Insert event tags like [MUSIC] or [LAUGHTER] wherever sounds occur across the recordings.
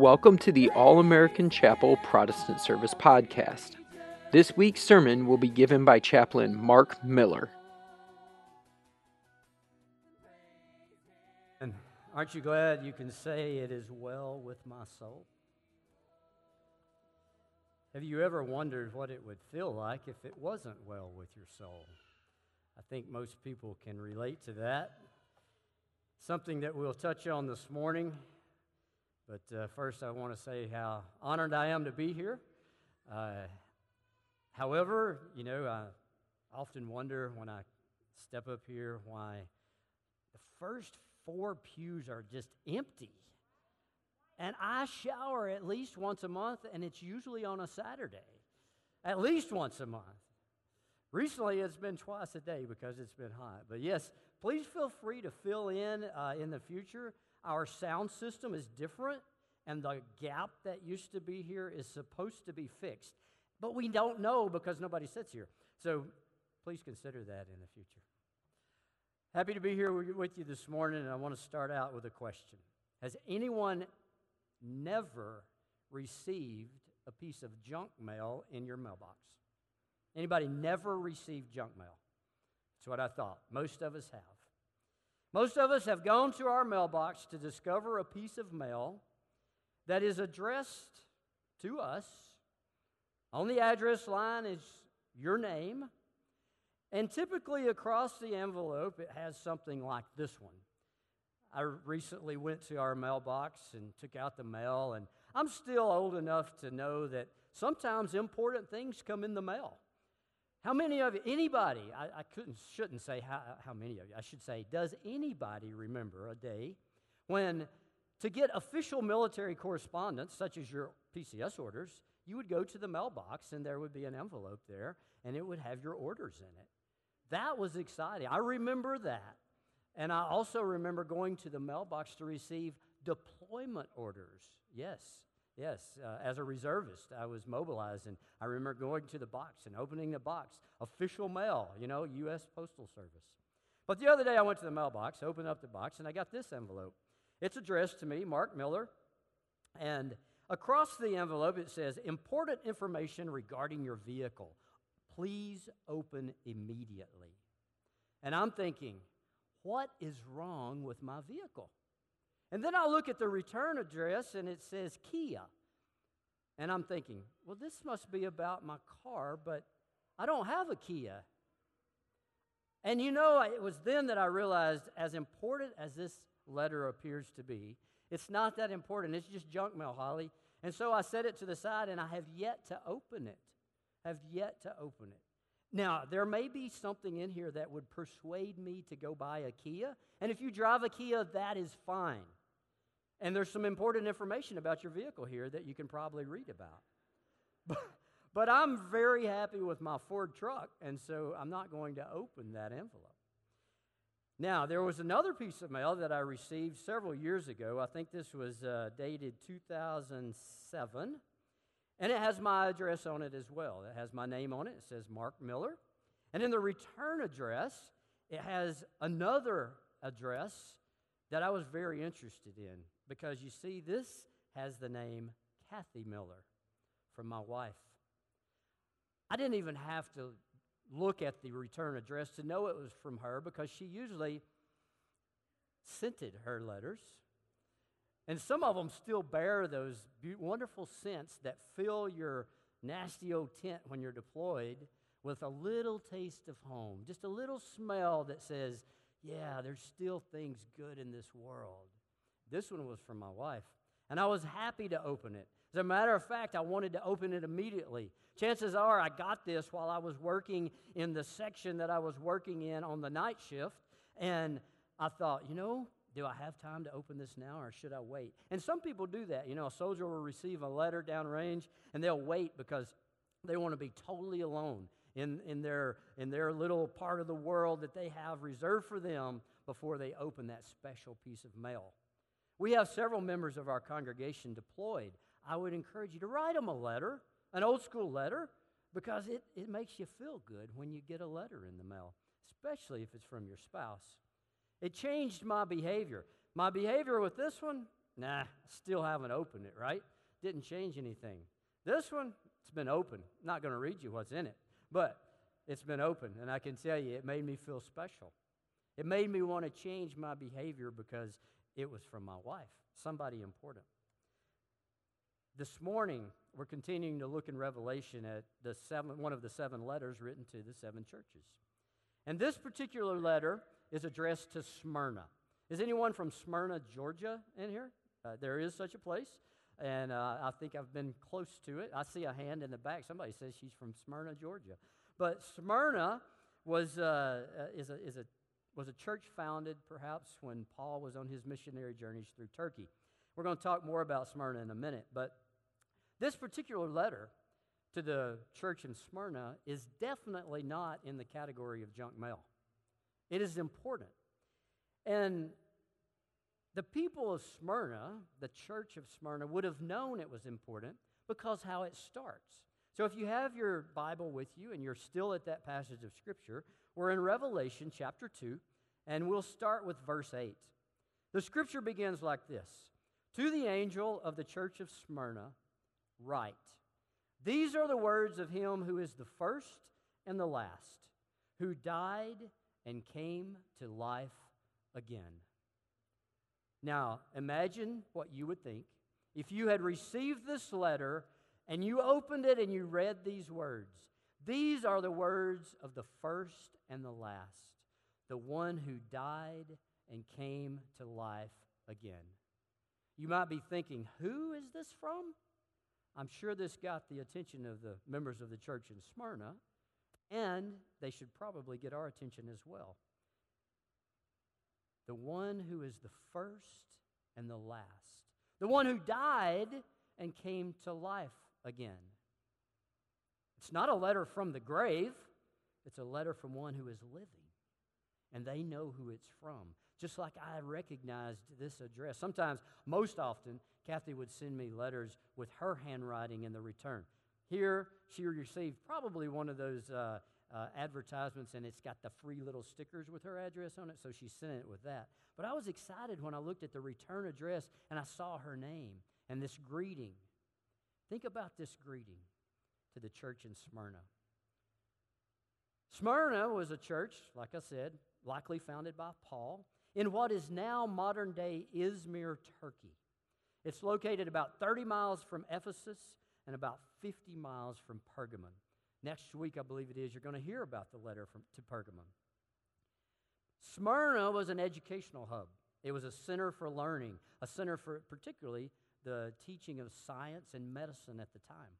Welcome to the All American Chapel Protestant Service podcast. This week's sermon will be given by Chaplain Mark Miller. And aren't you glad you can say it is well with my soul? Have you ever wondered what it would feel like if it wasn't well with your soul? I think most people can relate to that. Something that we'll touch on this morning. But uh, first, I want to say how honored I am to be here. Uh, however, you know, I often wonder when I step up here why the first four pews are just empty. And I shower at least once a month, and it's usually on a Saturday. At least once a month. Recently, it's been twice a day because it's been hot. But yes, please feel free to fill in uh, in the future. Our sound system is different, and the gap that used to be here is supposed to be fixed. But we don't know because nobody sits here. So please consider that in the future. Happy to be here with you this morning, and I want to start out with a question Has anyone never received a piece of junk mail in your mailbox? Anybody never received junk mail? That's what I thought. Most of us have. Most of us have gone to our mailbox to discover a piece of mail that is addressed to us. On the address line is your name. And typically across the envelope, it has something like this one. I recently went to our mailbox and took out the mail, and I'm still old enough to know that sometimes important things come in the mail. How many of you, anybody, I, I couldn't, shouldn't say how, how many of you, I should say, does anybody remember a day when to get official military correspondence, such as your PCS orders, you would go to the mailbox and there would be an envelope there and it would have your orders in it. That was exciting. I remember that. And I also remember going to the mailbox to receive deployment orders. Yes, yes. Uh, as a reservist, I was mobilized, and I remember going to the box and opening the box. Official mail, you know, U.S. Postal Service. But the other day, I went to the mailbox, opened up the box, and I got this envelope. It's addressed to me, Mark Miller, and across the envelope it says, Important information regarding your vehicle. Please open immediately. And I'm thinking, what is wrong with my vehicle? And then I look at the return address and it says Kia. And I'm thinking, well, this must be about my car, but I don't have a Kia. And you know, it was then that I realized, as important as this letter appears to be, it's not that important. It's just junk mail, Holly. And so I set it to the side and I have yet to open it. Have yet to open it. Now, there may be something in here that would persuade me to go buy a Kia. And if you drive a Kia, that is fine. And there's some important information about your vehicle here that you can probably read about. [LAUGHS] But, but I'm very happy with my Ford truck, and so I'm not going to open that envelope. Now, there was another piece of mail that I received several years ago. I think this was uh, dated 2007. And it has my address on it as well. It has my name on it. It says Mark Miller. And in the return address, it has another address that I was very interested in because you see, this has the name Kathy Miller from my wife. I didn't even have to look at the return address to know it was from her because she usually scented her letters and some of them still bear those wonderful scents that fill your nasty old tent when you're deployed with a little taste of home, just a little smell that says, yeah, there's still things good in this world. This one was from my wife, and I was happy to open it. As a matter of fact, I wanted to open it immediately. Chances are I got this while I was working in the section that I was working in on the night shift, and I thought, you know, do I have time to open this now or should I wait? And some people do that. You know, a soldier will receive a letter downrange and they'll wait because they want to be totally alone in, in, their, in their little part of the world that they have reserved for them before they open that special piece of mail. We have several members of our congregation deployed. I would encourage you to write them a letter, an old school letter, because it, it makes you feel good when you get a letter in the mail, especially if it's from your spouse. It changed my behavior. My behavior with this one Nah, still haven't opened it, right? Didn't change anything. This one, it's been open. Not going to read you what's in it, but it's been open, and I can tell you it made me feel special. It made me want to change my behavior because it was from my wife, somebody important. This morning, we're continuing to look in Revelation at the seven, one of the seven letters written to the seven churches. And this particular letter is addressed to Smyrna. Is anyone from Smyrna, Georgia in here? Uh, there is such a place, and uh, I think I've been close to it. I see a hand in the back. Somebody says she's from Smyrna, Georgia. But Smyrna was, uh, uh is, a, is a, was a church founded perhaps when Paul was on his missionary journeys through Turkey. We're going to talk more about Smyrna in a minute, but this particular letter to the church in Smyrna is definitely not in the category of junk mail. It is important. And the people of Smyrna, the church of Smyrna, would have known it was important because how it starts. So if you have your Bible with you and you're still at that passage of Scripture, we're in Revelation chapter 2, and we'll start with verse 8. The Scripture begins like this To the angel of the church of Smyrna, write, These are the words of him who is the first and the last, who died and came to life again. Now, imagine what you would think if you had received this letter and you opened it and you read these words. These are the words of the first and the last, the one who died and came to life again. You might be thinking, who is this from? I'm sure this got the attention of the members of the church in Smyrna, and they should probably get our attention as well the one who is the first and the last, the one who died and came to life again. It's not a letter from the grave, it's a letter from one who is living. And they know who it's from. Just like I recognized this address. Sometimes, most often, Kathy would send me letters with her handwriting in the return. Here, she received probably one of those uh, uh, advertisements and it's got the free little stickers with her address on it, so she sent it with that. But I was excited when I looked at the return address and I saw her name and this greeting. Think about this greeting to the church in Smyrna. Smyrna was a church, like I said, likely founded by Paul, in what is now modern day Izmir, Turkey. It's located about 30 miles from Ephesus and about 50 miles from Pergamon. Next week, I believe it is, you're going to hear about the letter from, to Pergamum. Smyrna was an educational hub. It was a center for learning, a center for particularly the teaching of science and medicine at the time.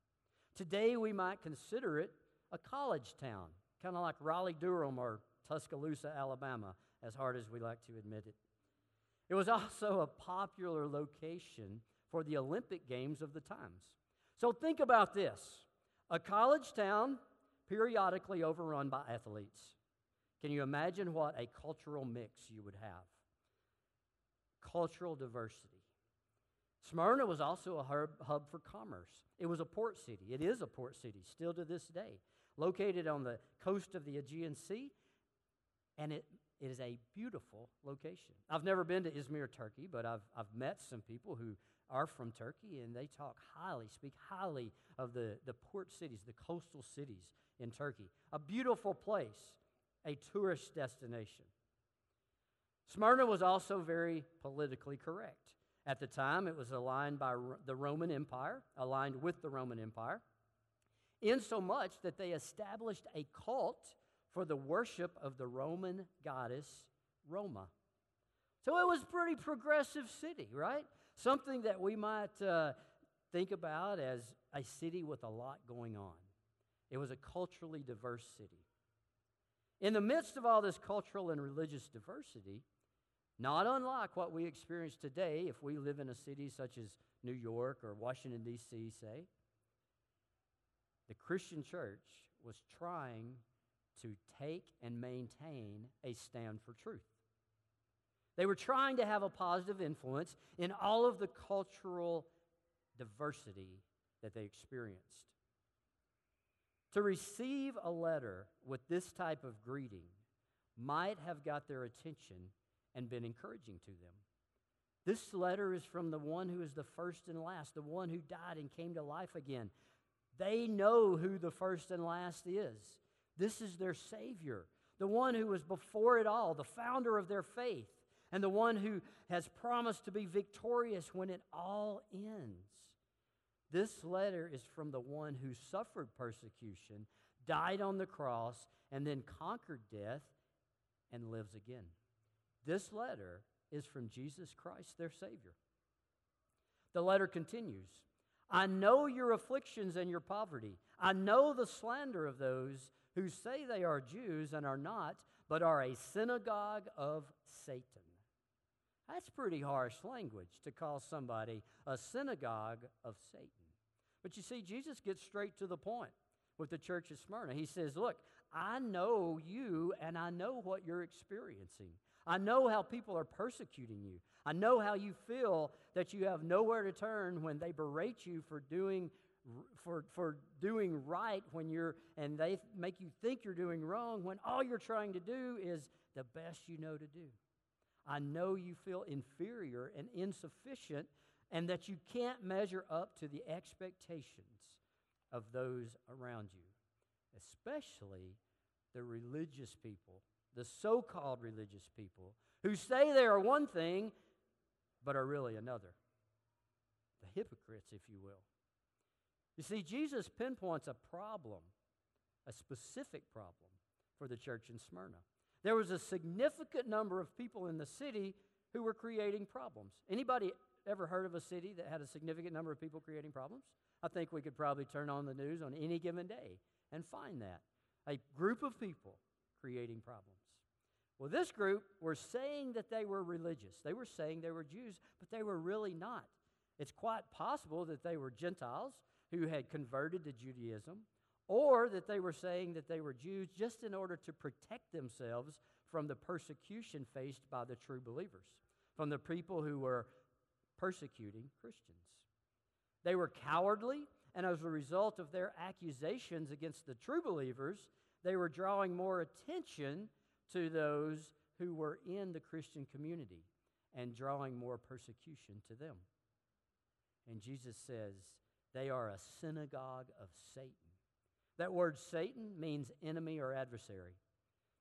Today, we might consider it a college town, kind of like Raleigh Durham or Tuscaloosa, Alabama, as hard as we like to admit it. It was [LAUGHS] also a popular location for the Olympic Games of the times. So think about this a college town periodically overrun by athletes. Can you imagine what a cultural mix you would have? Cultural diversity. Smyrna was also a hub, hub for commerce. It was a port city. It is a port city still to this day, located on the coast of the Aegean Sea, and it, it is a beautiful location. I've never been to Izmir, Turkey, but I've, I've met some people who are from Turkey, and they talk highly, speak highly of the, the port cities, the coastal cities in Turkey. A beautiful place, a tourist destination. Smyrna was also very politically correct. At the time, it was aligned by the Roman Empire, aligned with the Roman Empire, in so much that they established a cult for the worship of the Roman goddess Roma. So it was a pretty progressive city, right? Something that we might uh, think about as a city with a lot going on. It was a culturally diverse city. In the midst of all this cultural and religious diversity, not unlike what we experience today if we live in a city such as New York or Washington, D.C., say, the Christian church was trying to take and maintain a stand for truth. They were trying to have a positive influence in all of the cultural diversity that they experienced. To receive a letter with this type of greeting might have got their attention and been encouraging to them. This letter is from the one who is the first and last, the one who died and came to life again. They know who the first and last is. This is their Savior, the one who was before it all, the founder of their faith, and the one who has promised to be victorious when it all ends. This letter is from the one who suffered persecution, died on the cross, and then conquered death and lives again. This letter is from Jesus Christ, their Savior. The letter continues I know your afflictions and your poverty. I know the slander of those who say they are Jews and are not, but are a synagogue of Satan. That's pretty harsh language to call somebody a synagogue of Satan. But you see, Jesus gets straight to the point with the church of Smyrna. He says, Look, I know you and I know what you're experiencing. I know how people are persecuting you. I know how you feel that you have nowhere to turn when they berate you for doing for, for doing right when you're and they make you think you're doing wrong when all you're trying to do is the best you know to do. I know you feel inferior and insufficient and that you can't measure up to the expectations of those around you, especially the religious people, the so called religious people, who say they are one thing but are really another. The hypocrites, if you will. You see, Jesus pinpoints a problem, a specific problem for the church in Smyrna. There was a significant number of people in the city who were creating problems. Anybody ever heard of a city that had a significant number of people creating problems? I think we could probably turn on the news on any given day and find that. A group of people creating problems. Well, this group were saying that they were religious. They were saying they were Jews, but they were really not. It's quite possible that they were Gentiles who had converted to Judaism, or that they were saying that they were Jews just in order to protect themselves from the persecution faced by the true believers, from the people who were persecuting Christians. They were cowardly, and as a result of their accusations against the true believers, they were drawing more attention to those who were in the Christian community and drawing more persecution to them. And Jesus says, they are a synagogue of Satan. That word Satan means enemy or adversary.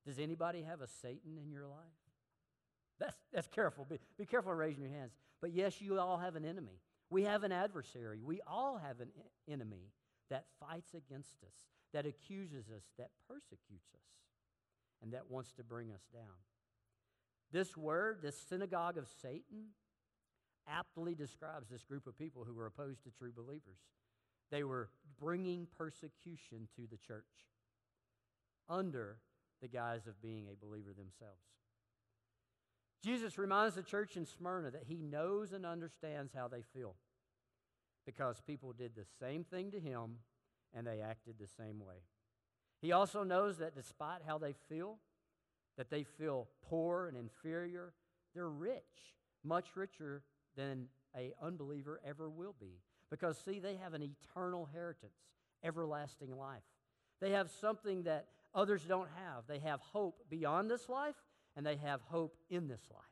Does anybody have a Satan in your life? That's, that's careful. Be, be careful raising your hands. But yes, you all have an enemy. We have an adversary. We all have an enemy that fights against us, that accuses us, that persecutes us, and that wants to bring us down. This word, this synagogue of Satan, aptly describes this group of people who were opposed to true believers. They were bringing persecution to the church under the guise of being a believer themselves. Jesus reminds the church in Smyrna that he knows and understands how they feel because people did the same thing to him and they acted the same way. He also knows that despite how they feel, that they feel poor and inferior, they're rich, much richer than a unbeliever ever will be. Because see, they have an eternal heritage, everlasting life. They have something that others don't have. They have hope beyond this life, and they have hope in this life.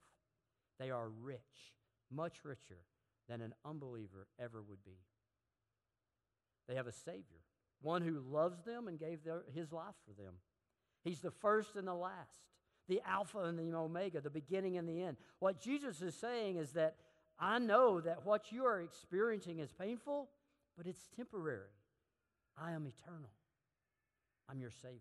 They are rich, much richer than an unbeliever ever would be. They have a Savior, one who loves them and gave their, his life for them. He's the first and the last, the Alpha and the Omega, the beginning and the end. What Jesus is saying is that I know that what you are experiencing is painful, but it's temporary. I am eternal. I'm your Savior.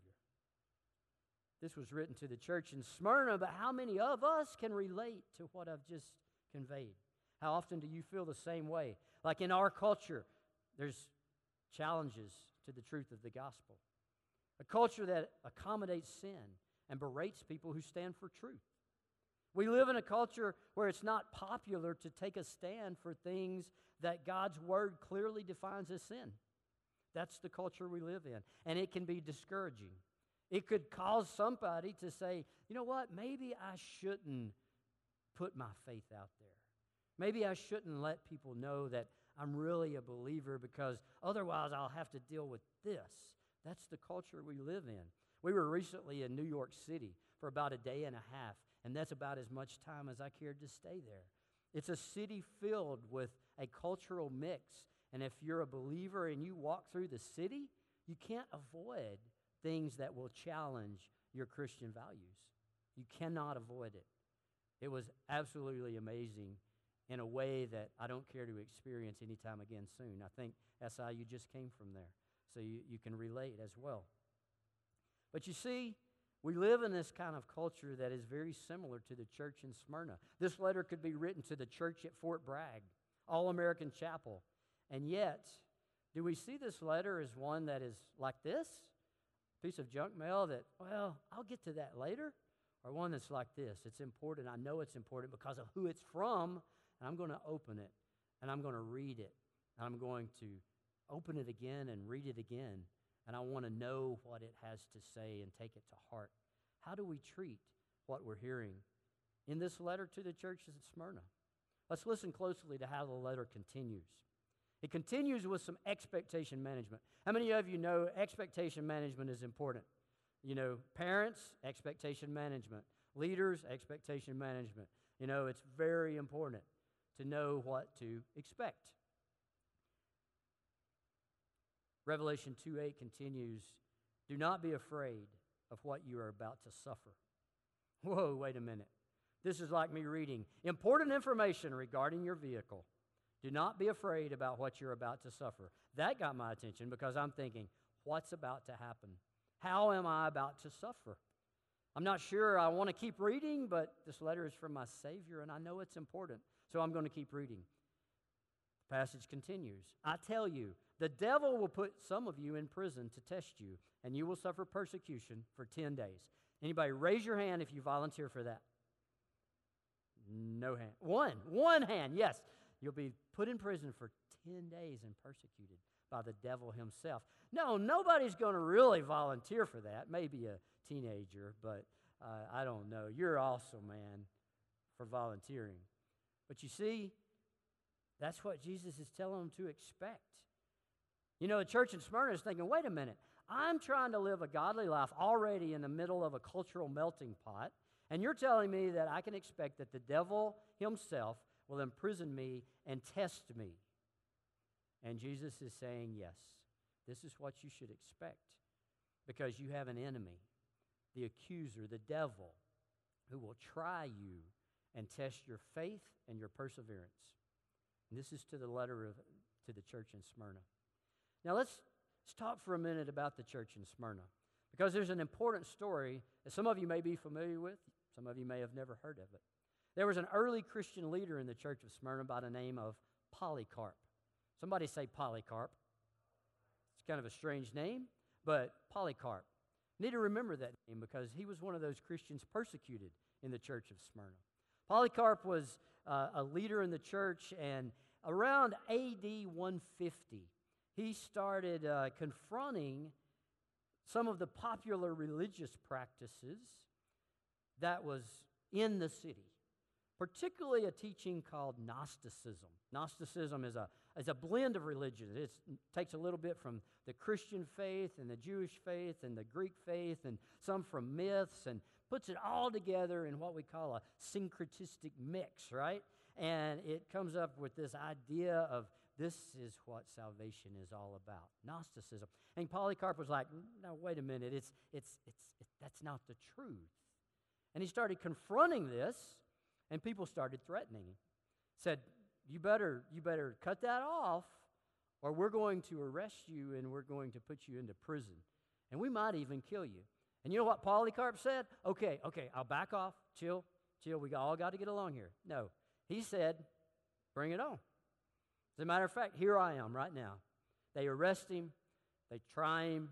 This was written to the church in Smyrna, but how many of us can relate to what I've just conveyed? How often do you feel the same way? Like in our culture, there's challenges to the truth of the gospel. A culture that accommodates sin and berates people who stand for truth. We live in a culture where it's not popular to take a stand for things that God's word clearly defines as sin. That's the culture we live in, and it can be discouraging. It could cause somebody to say, you know what, maybe I shouldn't put my faith out there. Maybe I shouldn't let people know that I'm really a believer because otherwise I'll have to deal with this. That's the culture we live in. We were recently in New York City for about a day and a half, and that's about as much time as I cared to stay there. It's a city filled with a cultural mix. And if you're a believer and you walk through the city, you can't avoid things that will challenge your Christian values. You cannot avoid it. It was absolutely amazing in a way that I don't care to experience anytime again soon. I think SIU just came from there, so you, you can relate as well. But you see, we live in this kind of culture that is very similar to the church in Smyrna. This letter could be written to the church at Fort Bragg, All American Chapel. And yet, do we see this letter as one that is like this? Piece of junk mail that, well, I'll get to that later? Or one that's like this it's important. I know it's important because of who it's from, and I'm going to open it, and I'm going to read it, and I'm going to open it again and read it again, and I want to know what it has to say and take it to heart. How do we treat what we're hearing in this letter to the churches at Smyrna? Let's listen closely to how the letter continues. It continues with some expectation management. How many of you know expectation management is important? You know, parents, expectation management. Leaders, expectation management. You know, it's very important to know what to expect. Revelation 2 8 continues Do not be afraid of what you are about to suffer. Whoa, wait a minute. This is like me reading important information regarding your vehicle. Do not be afraid about what you're about to suffer. That got my attention because I'm thinking, what's about to happen? How am I about to suffer? I'm not sure I want to keep reading, but this letter is from my Savior, and I know it's important, so I'm going to keep reading. Passage continues I tell you, the devil will put some of you in prison to test you, and you will suffer persecution for 10 days. Anybody raise your hand if you volunteer for that? No hand. One. One hand. Yes. You'll be put in prison for 10 days and persecuted by the devil himself. No, nobody's going to really volunteer for that. Maybe a teenager, but uh, I don't know. You're also, man, for volunteering. But you see, that's what Jesus is telling them to expect. You know, the church in Smyrna is thinking, wait a minute, I'm trying to live a godly life already in the middle of a cultural melting pot, and you're telling me that I can expect that the devil himself will imprison me and test me. And Jesus is saying, yes, this is what you should expect because you have an enemy, the accuser, the devil, who will try you and test your faith and your perseverance. And this is to the letter of, to the church in Smyrna. Now let's, let's talk for a minute about the church in Smyrna because there's an important story that some of you may be familiar with, some of you may have never heard of it. There was an early Christian leader in the church of Smyrna by the name of Polycarp. Somebody say Polycarp. It's kind of a strange name, but Polycarp. Need to remember that name because he was one of those Christians persecuted in the church of Smyrna. Polycarp was uh, a leader in the church, and around AD 150, he started uh, confronting some of the popular religious practices that was in the city particularly a teaching called Gnosticism. Gnosticism is a, is a blend of religions. It takes a little bit from the Christian faith and the Jewish faith and the Greek faith and some from myths and puts it all together in what we call a syncretistic mix, right? And it comes up with this idea of this is what salvation is all about Gnosticism. And Polycarp was like, no, wait a minute, it's, it's, it's, it, that's not the truth. And he started confronting this and people started threatening him. Said, you better, you better cut that off, or we're going to arrest you and we're going to put you into prison. And we might even kill you. And you know what Polycarp said? Okay, okay, I'll back off. Chill, chill. We all got to get along here. No. He said, bring it on. As a matter of fact, here I am right now. They arrest him, they try him,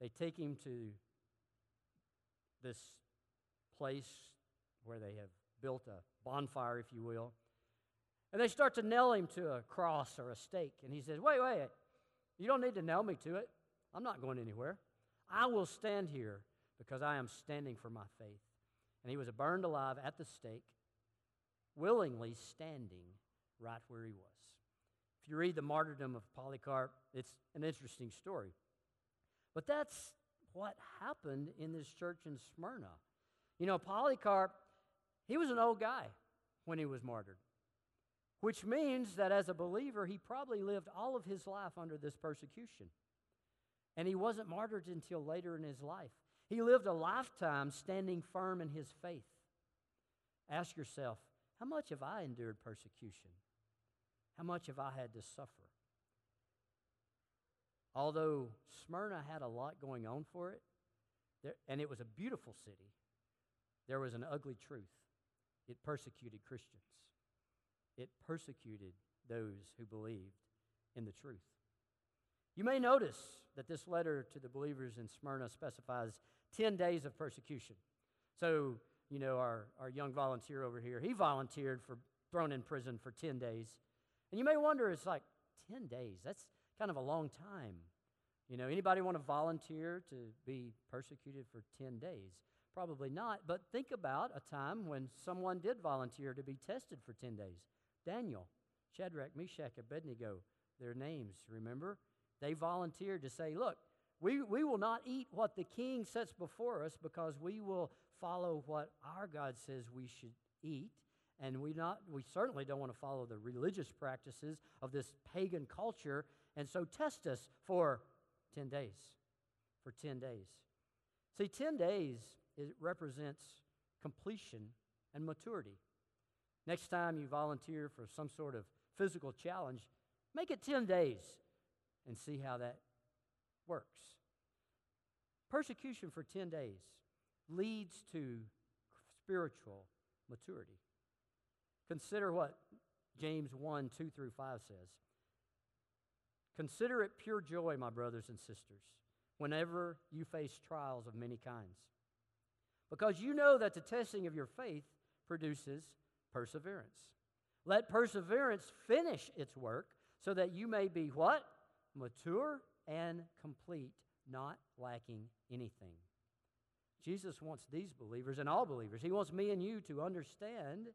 they take him to this place where they have built a bonfire, if you will. And they start to nail him to a cross or a stake. And he says, Wait, wait, you don't need to nail me to it. I'm not going anywhere. I will stand here because I am standing for my faith. And he was burned alive at the stake, willingly standing right where he was. If you read the martyrdom of Polycarp, it's an interesting story. But that's what happened in this church in Smyrna. You know, Polycarp he was an old guy when he was martyred. which means that as a believer, he probably lived all of his life under this persecution. And he wasn't martyred until later in his life. He lived a lifetime standing firm in his faith. Ask yourself, how much have I endured persecution? How much have I had to suffer? Although Smyrna had a lot going on for it, there, and it was a beautiful city, there was an ugly truth. It persecuted Christians, it persecuted those who believed in the truth. You may notice that this letter to the believers in Smyrna specifies 10 days of persecution. So, you know, our, our young volunteer over here, he volunteered for thrown in prison for 10 days. And you may wonder, it's like 10 days. That's kind of a long time. You know, anybody want to volunteer to be persecuted for 10 days? Probably not. But think about a time when someone did volunteer to be tested for 10 days. Daniel, Shadrach, Meshach, Abednego, their names, remember? They volunteered to say, look, we, we will not eat what the king sets before us because we will follow what our God says we should eat. And we, not, we certainly don't want to follow the religious practices of this pagan culture. And so test us for 10 days. For 10 days. See, 10 days it represents completion and maturity. Next time you volunteer for some sort of physical challenge, make it 10 days and see how that works. Persecution for 10 days leads to spiritual maturity. Consider what James 1 2 through 5 says. Consider it pure joy, my brothers and sisters, whenever you face trials of many kinds, because you know that the testing of your faith produces perseverance. Let perseverance finish its work so that you may be what? Mature and complete, not lacking anything. Jesus wants these believers and all believers, He wants me and you to understand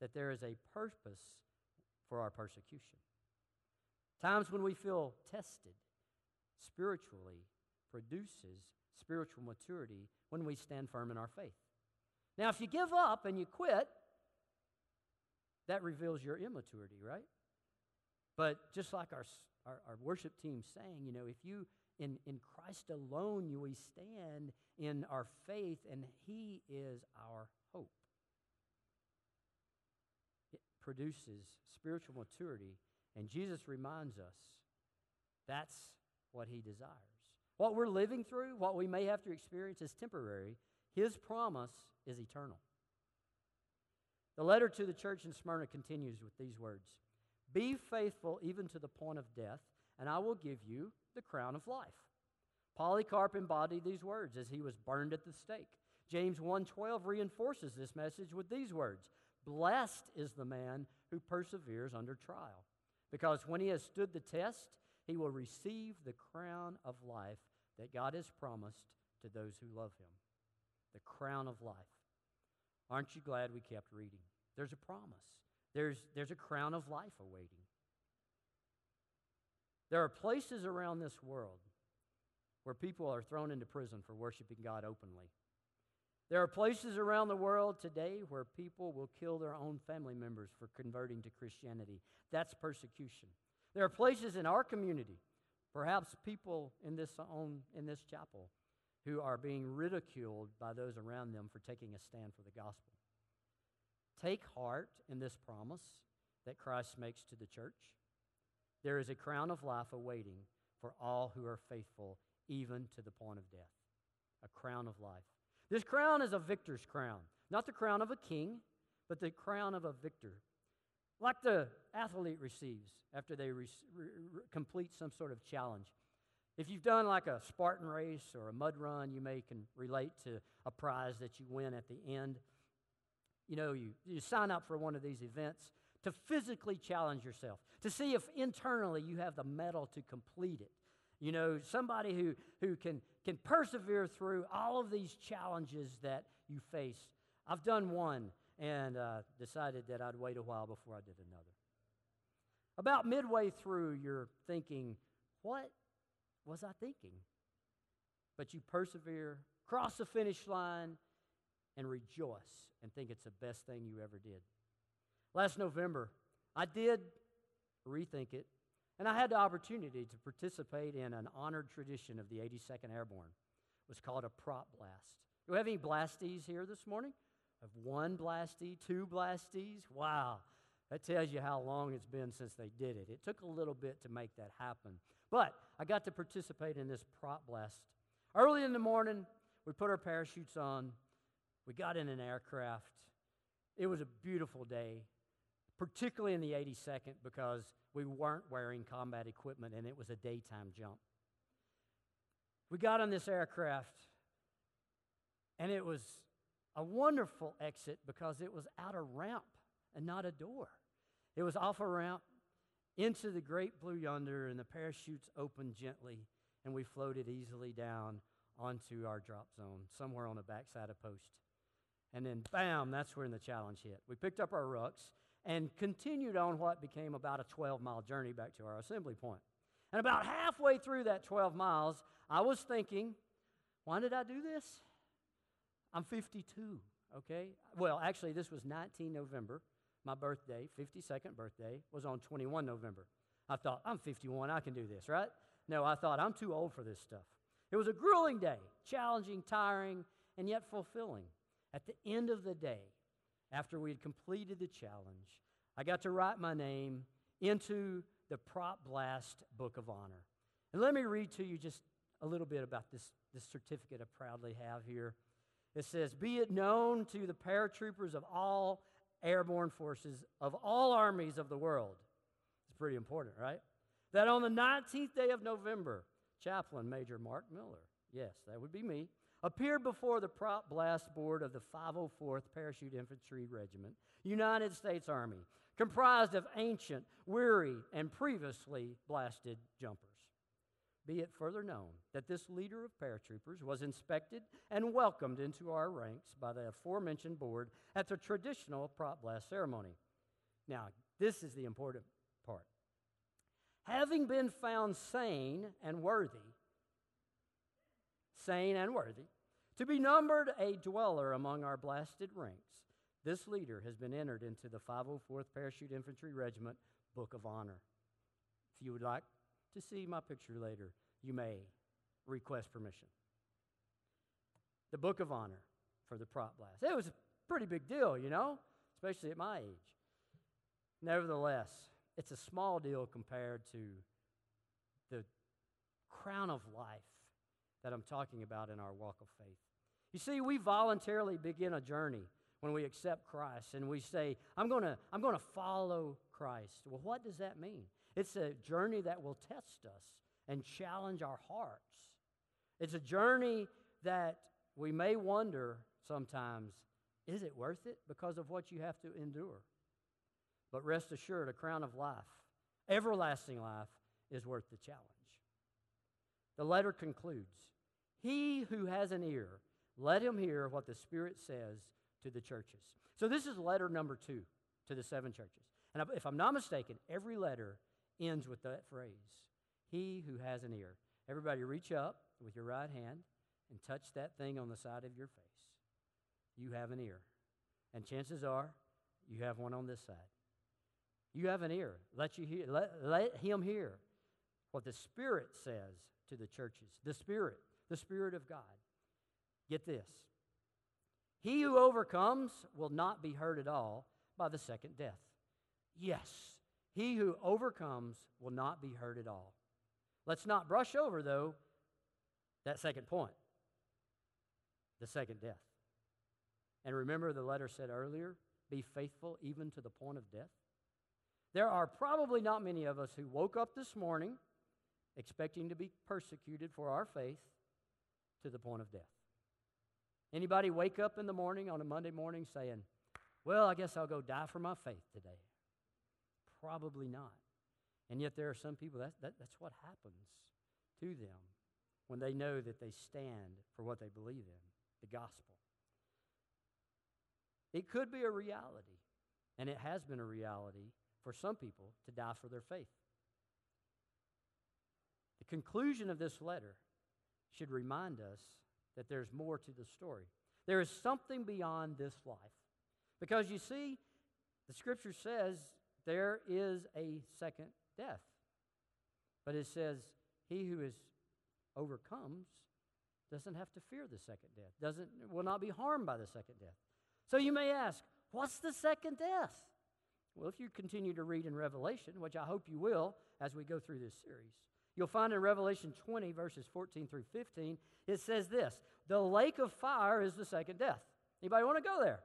that there is a purpose for our persecution. Times when we feel tested spiritually produces spiritual maturity when we stand firm in our faith. Now, if you give up and you quit, that reveals your immaturity, right? But just like our, our, our worship team saying, you know, if you, in, in Christ alone, you, we stand in our faith, and He is our hope. It produces spiritual maturity, and Jesus reminds us that's what He desires. What we're living through, what we may have to experience, is temporary. His promise is eternal. The letter to the church in Smyrna continues with these words Be faithful even to the point of death, and I will give you the crown of life. Polycarp embodied these words as he was burned at the stake. James 1:12 reinforces this message with these words: Blessed is the man who perseveres under trial, because when he has stood the test, he will receive the crown of life that God has promised to those who love him. The crown of life. Aren't you glad we kept reading? There's a promise. There's, there's a crown of life awaiting. There are places around this world where people are thrown into prison for worshiping God openly. There are places around the world today where people will kill their own family members for converting to Christianity. That's persecution. There are places in our community, perhaps people in this, own, in this chapel, who are being ridiculed by those around them for taking a stand for the gospel. Take heart in this promise that Christ makes to the church. There is a crown of life awaiting for all who are faithful even to the point of death. A crown of life. This crown is a victor's crown, not the crown of a king, but the crown of a victor. Like the athlete receives after they re- re- complete some sort of challenge. If you've done like a Spartan race or a mud run, you may can relate to a prize that you win at the end. You know, you, you sign up for one of these events to physically challenge yourself, to see if internally you have the mettle to complete it. You know, somebody who, who can, can persevere through all of these challenges that you face. I've done one and uh, decided that I'd wait a while before I did another. About midway through, you're thinking, what was I thinking? But you persevere, cross the finish line, and rejoice and think it's the best thing you ever did. Last November, I did rethink it, and I had the opportunity to participate in an honored tradition of the 82nd Airborne. It was called a prop blast. Do we have any blastees here this morning? Of one blastee, two blastees? Wow. That tells you how long it's been since they did it. It took a little bit to make that happen. But I got to participate in this prop blast. Early in the morning, we put our parachutes on. We got in an aircraft. It was a beautiful day, particularly in the 82nd because we weren't wearing combat equipment and it was a daytime jump. We got on this aircraft and it was a wonderful exit because it was out a ramp and not a door. It was off a ramp into the great blue yonder, and the parachutes opened gently, and we floated easily down onto our drop zone, somewhere on the backside of post. And then, bam, that's when the challenge hit. We picked up our rucks and continued on what became about a 12 mile journey back to our assembly point. And about halfway through that 12 miles, I was thinking, why did I do this? I'm 52, okay? Well, actually, this was 19 November. My birthday, 52nd birthday, was on 21 November. I thought, I'm 51, I can do this, right? No, I thought, I'm too old for this stuff. It was a grueling day, challenging, tiring, and yet fulfilling. At the end of the day, after we had completed the challenge, I got to write my name into the Prop Blast Book of Honor. And let me read to you just a little bit about this, this certificate I proudly have here. It says, Be it known to the paratroopers of all airborne forces of all armies of the world. It's pretty important, right? That on the 19th day of November, Chaplain Major Mark Miller, yes, that would be me, appeared before the prop blast board of the 504th Parachute Infantry Regiment, United States Army, comprised of ancient, weary, and previously blasted jumpers. Be it further known that this leader of paratroopers was inspected and welcomed into our ranks by the aforementioned board at the traditional prop blast ceremony. Now, this is the important part. Having been found sane and worthy, sane and worthy, to be numbered a dweller among our blasted ranks, this leader has been entered into the 504th Parachute Infantry Regiment Book of Honor. If you would like to see my picture later, you may request permission. The Book of Honor for the prop blast. It was a pretty big deal, you know, especially at my age. Nevertheless, it's a small deal compared to the crown of life that I'm talking about in our walk of faith. You see, we voluntarily begin a journey when we accept Christ and we say, I'm going to I'm going to follow Christ. Well, what does that mean? It's a journey that will test us and challenge our hearts. It's a journey that we may wonder sometimes is it worth it because of what you have to endure? But rest assured, a crown of life, everlasting life, is worth the challenge. The letter concludes He who has an ear, let him hear what the Spirit says to the churches. So, this is letter number two to the seven churches. And if I'm not mistaken, every letter ends with that phrase He who has an ear. Everybody, reach up with your right hand and touch that thing on the side of your face. You have an ear. And chances are you have one on this side. You have an ear. Let, you hear, let, let him hear what the Spirit says to the churches. The Spirit, the Spirit of God. Get this He who overcomes will not be hurt at all by the second death. Yes, he who overcomes will not be hurt at all. Let's not brush over, though, that second point the second death. And remember, the letter said earlier be faithful even to the point of death. There are probably not many of us who woke up this morning expecting to be persecuted for our faith to the point of death. Anybody wake up in the morning on a Monday morning saying, Well, I guess I'll go die for my faith today? Probably not. And yet, there are some people, that, that, that's what happens to them when they know that they stand for what they believe in the gospel. It could be a reality, and it has been a reality for some people to die for their faith. Conclusion of this letter should remind us that there's more to the story. There is something beyond this life. Because you see, the scripture says there is a second death. But it says, he who is overcomes doesn't have to fear the second death, doesn't, will not be harmed by the second death. So you may ask, what's the second death? Well, if you continue to read in Revelation, which I hope you will as we go through this series, you'll find in Revelation 20, verses 14 through 15, it says this The lake of fire is the second death. Anybody want to go there?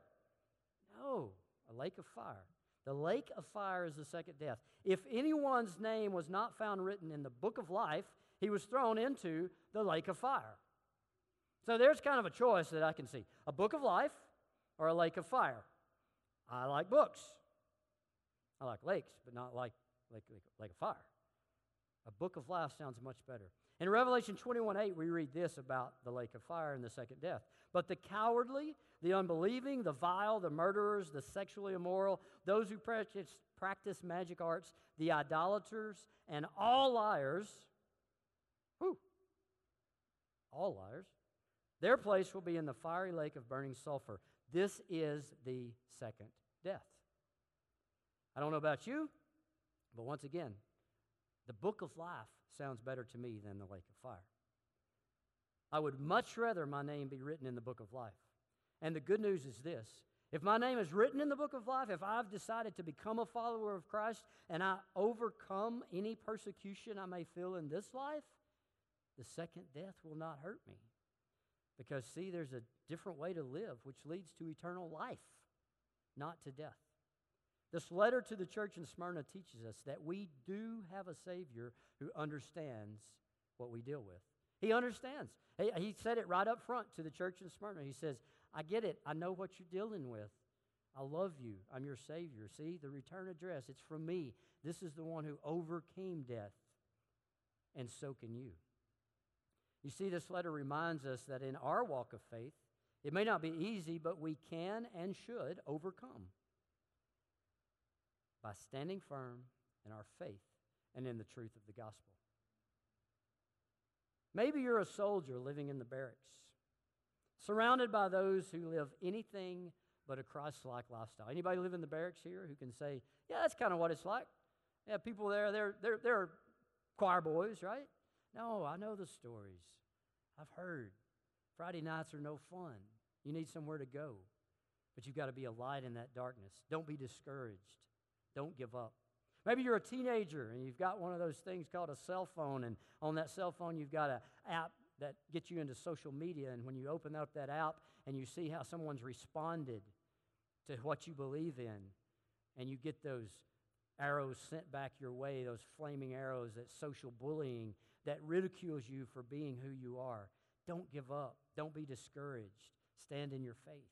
No, a lake of fire. The lake of fire is the second death. If anyone's name was not found written in the book of life, he was thrown into the lake of fire. So there's kind of a choice that I can see a book of life or a lake of fire. I like books. I like lakes, but not like lake, lake, lake of fire. A book of life sounds much better. In Revelation 21 8, we read this about the lake of fire and the second death. But the cowardly, the unbelieving, the vile, the murderers, the sexually immoral, those who practice, practice magic arts, the idolaters, and all liars, whew, all liars, their place will be in the fiery lake of burning sulfur. This is the second death. I don't know about you, but once again, the book of life sounds better to me than the lake of fire. I would much rather my name be written in the book of life. And the good news is this if my name is written in the book of life, if I've decided to become a follower of Christ and I overcome any persecution I may feel in this life, the second death will not hurt me. Because, see, there's a different way to live, which leads to eternal life, not to death. This letter to the church in Smyrna teaches us that we do have a Savior who understands what we deal with. He understands. He, he said it right up front to the church in Smyrna. He says, I get it. I know what you're dealing with. I love you. I'm your Savior. See, the return address, it's from me. This is the one who overcame death, and so can you. You see, this letter reminds us that in our walk of faith, it may not be easy, but we can and should overcome by standing firm in our faith and in the truth of the gospel. Maybe you're a soldier living in the barracks, surrounded by those who live anything but a Christ-like lifestyle. Anybody live in the barracks here who can say, "Yeah, that's kind of what it's like." Yeah, people there, they're they're they're choir boys, right? No, I know the stories. I've heard. Friday nights are no fun. You need somewhere to go. But you've got to be a light in that darkness. Don't be discouraged. Don't give up. Maybe you're a teenager and you've got one of those things called a cell phone, and on that cell phone, you've got an app that gets you into social media. And when you open up that app and you see how someone's responded to what you believe in, and you get those arrows sent back your way, those flaming arrows, that social bullying that ridicules you for being who you are, don't give up. Don't be discouraged. Stand in your faith.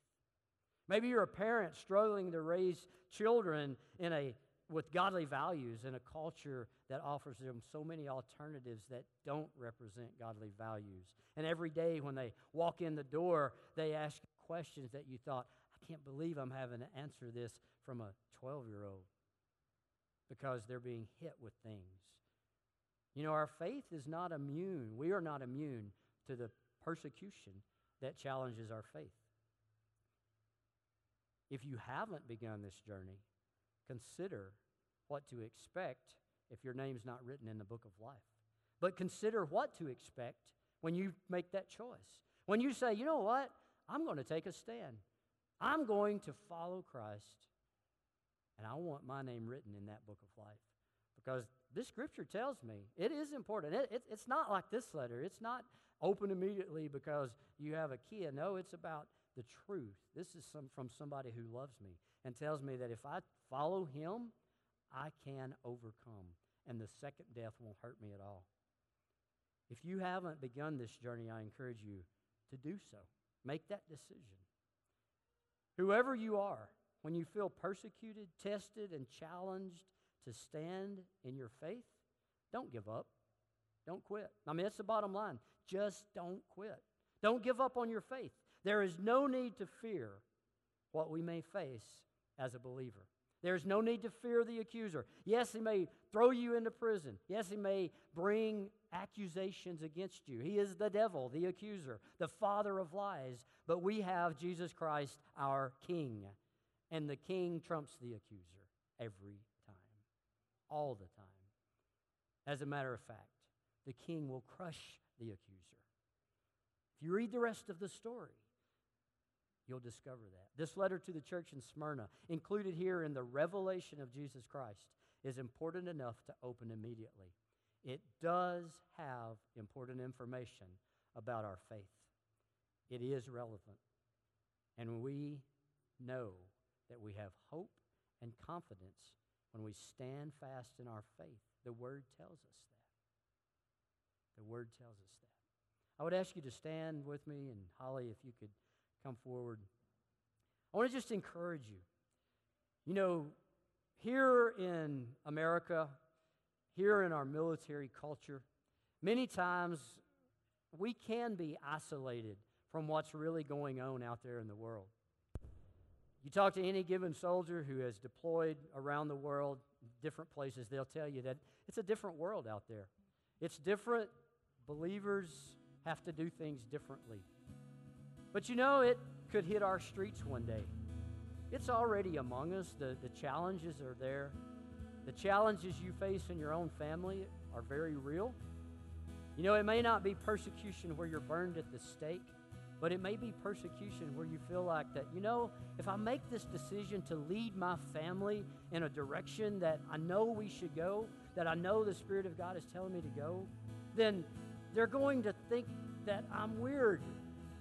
Maybe you're a parent struggling to raise children in a with godly values in a culture that offers them so many alternatives that don't represent godly values. And every day when they walk in the door, they ask questions that you thought, I can't believe I'm having to answer this from a 12 year old because they're being hit with things. You know, our faith is not immune. We are not immune to the persecution that challenges our faith. If you haven't begun this journey, consider what to expect if your name's not written in the book of life. But consider what to expect when you make that choice. When you say, you know what, I'm going to take a stand, I'm going to follow Christ, and I want my name written in that book of life. Because this scripture tells me it is important. It, it, it's not like this letter, it's not open immediately because you have a key. No, it's about the truth. This is some, from somebody who loves me and tells me that if I follow him, I can overcome, and the second death won't hurt me at all. If you haven't begun this journey, I encourage you to do so. Make that decision. Whoever you are, when you feel persecuted, tested, and challenged to stand in your faith, don't give up. Don't quit. I mean, that's the bottom line. Just don't quit. Don't give up on your faith. There is no need to fear what we may face as a believer. There's no need to fear the accuser. Yes, he may throw you into prison. Yes, he may bring accusations against you. He is the devil, the accuser, the father of lies. But we have Jesus Christ, our King. And the King trumps the accuser every time. all the time. As a matter of fact, the king will crush the accuser. If you read the rest of the story, you'll discover that. This letter to the church in Smyrna, included here in the revelation of Jesus Christ, is important enough to open immediately. It does have important information about our faith. It is relevant. And we know that we have hope and confidence when we stand fast in our faith. The Word tells us that. The Word tells us that. I would ask you to stand with me, and Holly, if you could come forward. I want to just encourage you. You know, here in America, here in our military culture, many times we can be isolated from what's really going on out there in the world. You talk to any given soldier who has deployed around the world, different places, they'll tell you that it's a different world out there. It's different. Believers have to do things differently. But you know, it could hit our streets one day. It's already among us. The, the challenges are there. The challenges you face in your own family are very real. You know, it may not be persecution where you're burned at the stake, but it may be persecution where you feel like that, you know, if I make this decision to lead my family in a direction that I know we should go, that I know the Spirit of God is telling me to go, then they're going to think that I'm weird.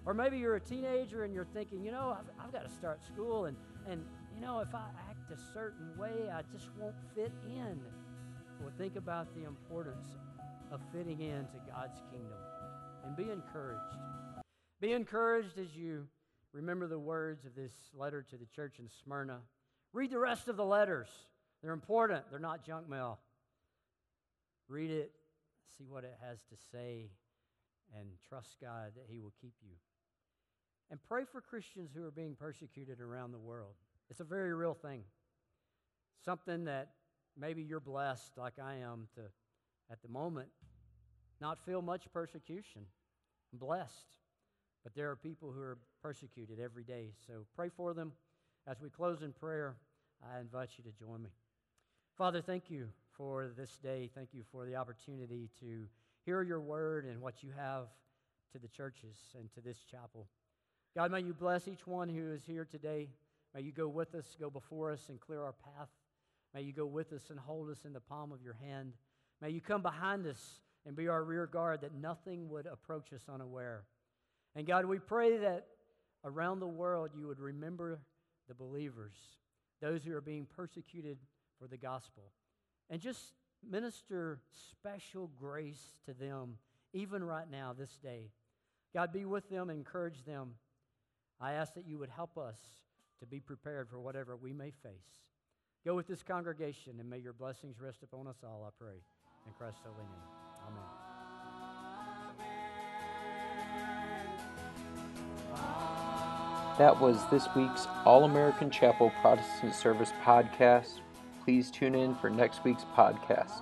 Or maybe you're a teenager and you're thinking, you know, I've, I've got to start school, and, and, you know, if I act a certain way, I just won't fit in. Well, think about the importance of fitting into God's kingdom and be encouraged. Be encouraged as you remember the words of this letter to the church in Smyrna. Read the rest of the letters. They're important, they're not junk mail. Read it, see what it has to say, and trust God that He will keep you. And pray for Christians who are being persecuted around the world. It's a very real thing. Something that maybe you're blessed, like I am, to, at the moment, not feel much persecution. I'm blessed. But there are people who are persecuted every day. So pray for them. As we close in prayer, I invite you to join me. Father, thank you for this day. Thank you for the opportunity to hear your word and what you have to the churches and to this chapel. God, may you bless each one who is here today. May you go with us, go before us, and clear our path. May you go with us and hold us in the palm of your hand. May you come behind us and be our rear guard that nothing would approach us unaware. And God, we pray that around the world you would remember the believers, those who are being persecuted for the gospel, and just minister special grace to them, even right now, this day. God, be with them, encourage them. I ask that you would help us to be prepared for whatever we may face. Go with this congregation, and may your blessings rest upon us all, I pray. In Christ's holy name. Amen. That was this week's All American Chapel Protestant Service podcast. Please tune in for next week's podcast.